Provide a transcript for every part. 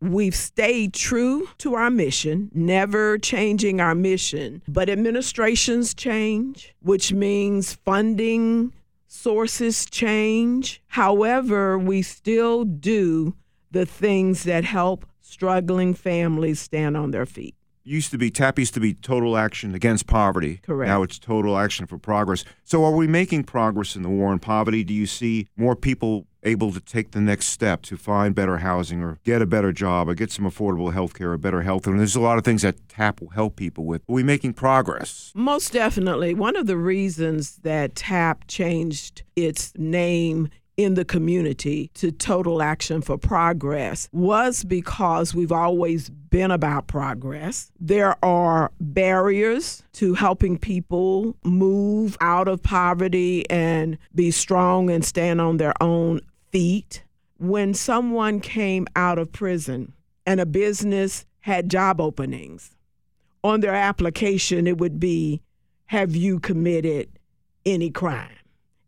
We've stayed true to our mission, never changing our mission, but administrations change, which means funding sources change. However, we still do the things that help struggling families stand on their feet. Used to be TAP used to be total action against poverty. Correct. Now it's total action for progress. So are we making progress in the war on poverty? Do you see more people able to take the next step to find better housing or get a better job or get some affordable health care or better health? And there's a lot of things that TAP will help people with. Are we making progress? Most definitely. One of the reasons that TAP changed its name in the community to Total Action for Progress was because we've always been about progress. There are barriers to helping people move out of poverty and be strong and stand on their own feet. When someone came out of prison and a business had job openings, on their application, it would be Have you committed any crime?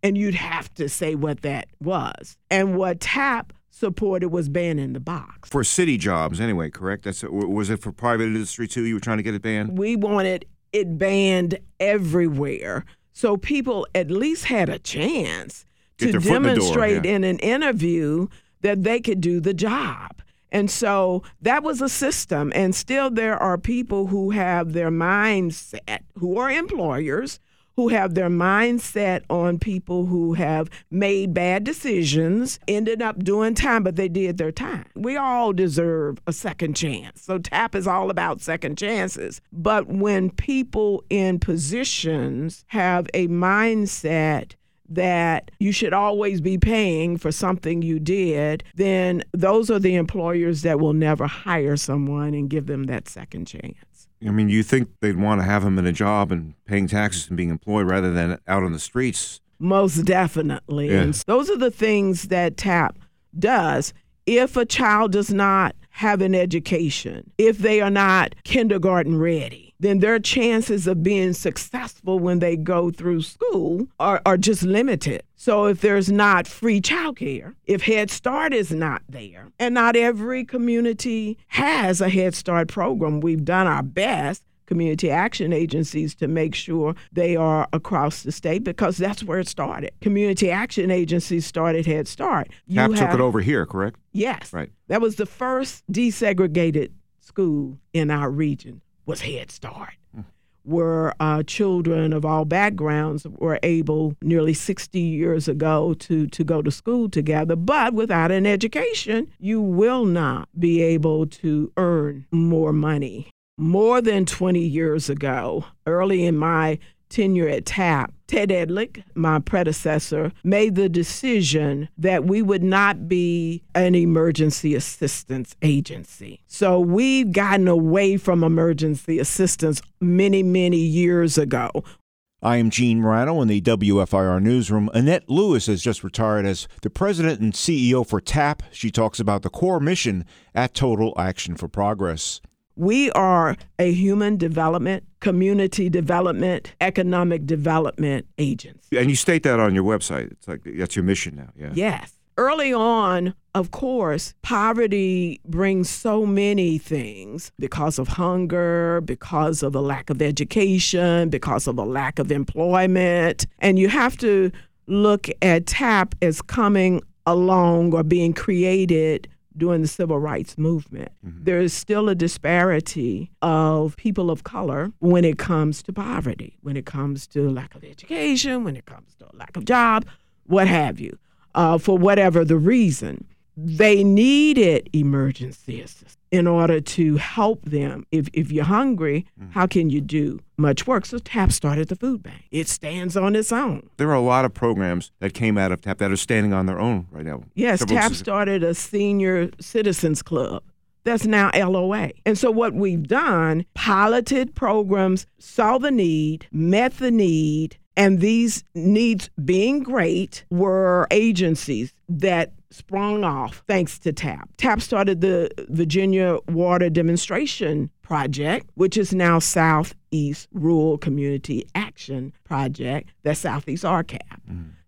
And you'd have to say what that was. And what TAP supported was banning the box. For city jobs, anyway, correct? That's was it for private industry too? You were trying to get it banned. We wanted it banned everywhere, so people at least had a chance to foot in door, demonstrate yeah. in an interview that they could do the job. And so that was a system. And still, there are people who have their mindset, who are employers, who have their mindset on people who have made bad decisions, ended up doing time, but they did their time. We all deserve a second chance. So TAP is all about second chances. But when people in positions have a mindset that you should always be paying for something you did, then those are the employers that will never hire someone and give them that second chance. I mean, you think they'd want to have them in a job and paying taxes and being employed rather than out on the streets? Most definitely. Yeah. And those are the things that TAP does. If a child does not have an education, if they are not kindergarten ready, then their chances of being successful when they go through school are, are just limited. So if there's not free childcare, if Head Start is not there, and not every community has a Head Start program, we've done our best community action agencies to make sure they are across the state because that's where it started. Community action agencies started Head Start. You TAP took it over here, correct? Yes. Right. That was the first desegregated school in our region was Head Start. Where uh, children of all backgrounds were able, nearly 60 years ago, to, to go to school together. But without an education, you will not be able to earn more money. More than 20 years ago, early in my tenure at TAP, Ted Edlich, my predecessor, made the decision that we would not be an emergency assistance agency. So we've gotten away from emergency assistance many, many years ago. I am Gene Marrano in the WFIR newsroom. Annette Lewis has just retired as the president and CEO for TAP. She talks about the core mission at Total Action for Progress. We are a human development, community development, economic development agency. And you state that on your website. It's like that's your mission now. Yeah. Yes. Early on, of course, poverty brings so many things because of hunger, because of a lack of education, because of a lack of employment. And you have to look at TAP as coming along or being created during the civil rights movement. There is still a disparity of people of color when it comes to poverty, when it comes to lack of education, when it comes to lack of job, what have you, uh, for whatever the reason. They needed emergency assistance in order to help them. If, if you're hungry, mm. how can you do much work? So TAP started the food bank. It stands on its own. There are a lot of programs that came out of TAP that are standing on their own right now. Yes, Several TAP started a senior citizens club. That's now LOA. And so what we've done, piloted programs, saw the need, met the need, and these needs being great were agencies that sprung off thanks to TAP. TAP started the Virginia Water Demonstration Project, which is now Southeast Rural Community Action Project, that's Southeast RCAP.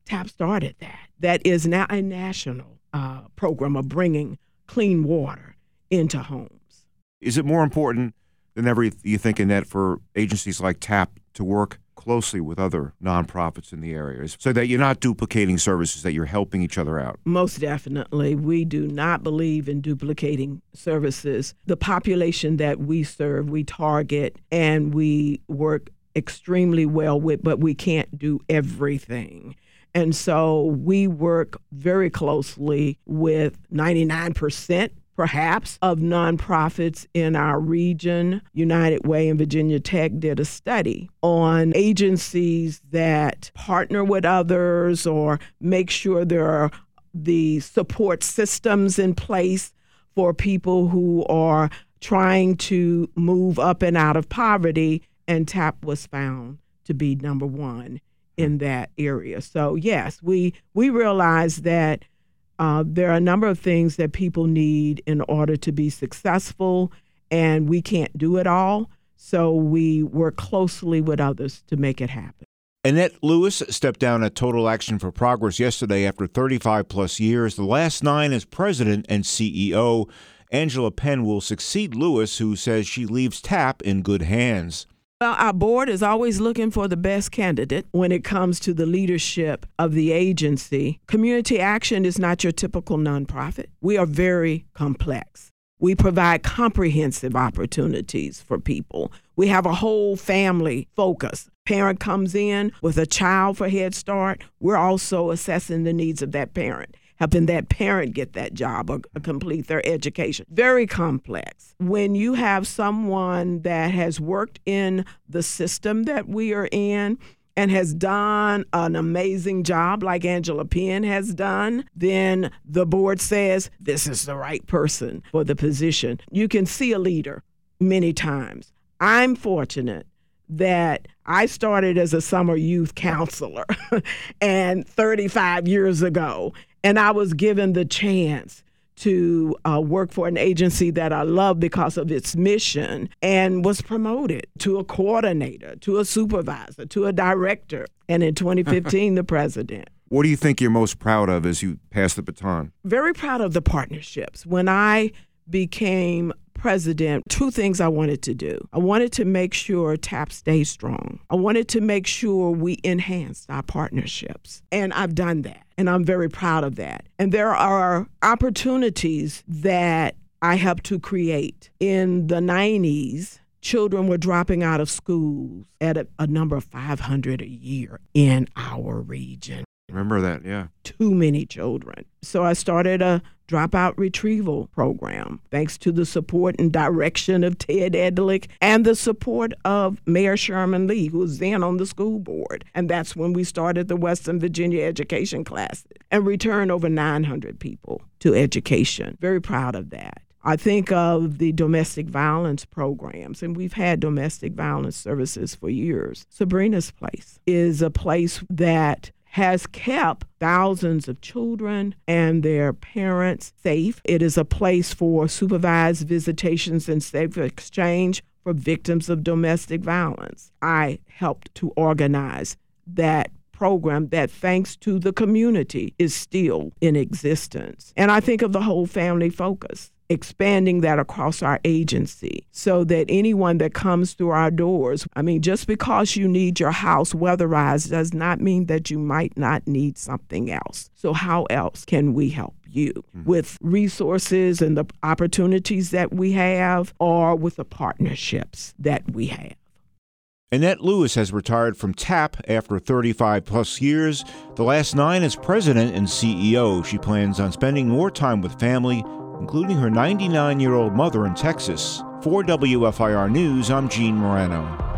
TAP started that. That is now a national uh, program of bringing clean water into homes. Is it more important than ever you think, Annette, for agencies like TAP to work closely with other nonprofits in the areas so that you're not duplicating services, that you're helping each other out? Most definitely. We do not believe in duplicating services. The population that we serve, we target, and we work extremely well with, but we can't do everything. And so we work very closely with 99% perhaps, of nonprofits in our region. United Way and Virginia Tech did a study on agencies that partner with others or make sure there are the support systems in place for people who are trying to move up and out of poverty, and TAP was found to be number one in that area. So yes, we we realize that uh, there are a number of things that people need in order to be successful, and we can't do it all. So we work closely with others to make it happen. Annette Lewis stepped down at Total Action for Progress yesterday after 35 plus years, the last nine as president and CEO. Angela Penn will succeed Lewis, who says she leaves TAP in good hands. Well, our board is always looking for the best candidate when it comes to the leadership of the agency. Community Action is not your typical nonprofit. We are very complex. We provide comprehensive opportunities for people. We have a whole family focus. Parent comes in with a child for Head Start. We're also assessing the needs of that parent helping that parent get that job or complete their education. Very complex. When you have someone that has worked in the system that we are in, and has done an amazing job like Angela Penn has done, then the board says this is the right person for the position. You can see a leader many times. I'm fortunate that I started as a summer youth counselor and 35 years ago and I was given the chance to uh, work for an agency that I love because of its mission and was promoted to a coordinator, to a supervisor, to a director, and in 2015, the president. What do you think you're most proud of as you pass the baton? Very proud of the partnerships. When I became president, two things I wanted to do. I wanted to make sure TAP stays strong. I wanted to make sure we enhanced our partnerships. And I've done that. And I'm very proud of that. And there are opportunities that I helped to create. In the 90s, children were dropping out of schools at a, a number of 500 a year in our region. Remember that, yeah. Too many children. So I started a dropout retrieval program, thanks to the support and direction of Ted Edlich and the support of Mayor Sherman Lea, who was then on the school board. And that's when we started the Western Virginia Education Classes and returned over 900 people to education. Very proud of that. I think of the domestic violence programs, and we've had domestic violence services for years. Sabrina's Place is a place that has kept thousands of children and their parents safe. It is a place for supervised visitations and safe exchange for victims of domestic violence. I helped to organize that program that, thanks to the community, is still in existence. And I think of the whole family focus expanding that across our agency so that anyone that comes through our doors, I mean, just because you need your house weatherized does not mean that you might not need something else. So, how else can we help? you mm-hmm. with resources and the opportunities that we have or with the partnerships that we have. Annette Lewis has retired from TAP after 35 plus years, the last nine as president and CEO. She plans on spending more time with family including her 99 year old mother in Texas. For WFIR News, I'm Gene Marrano.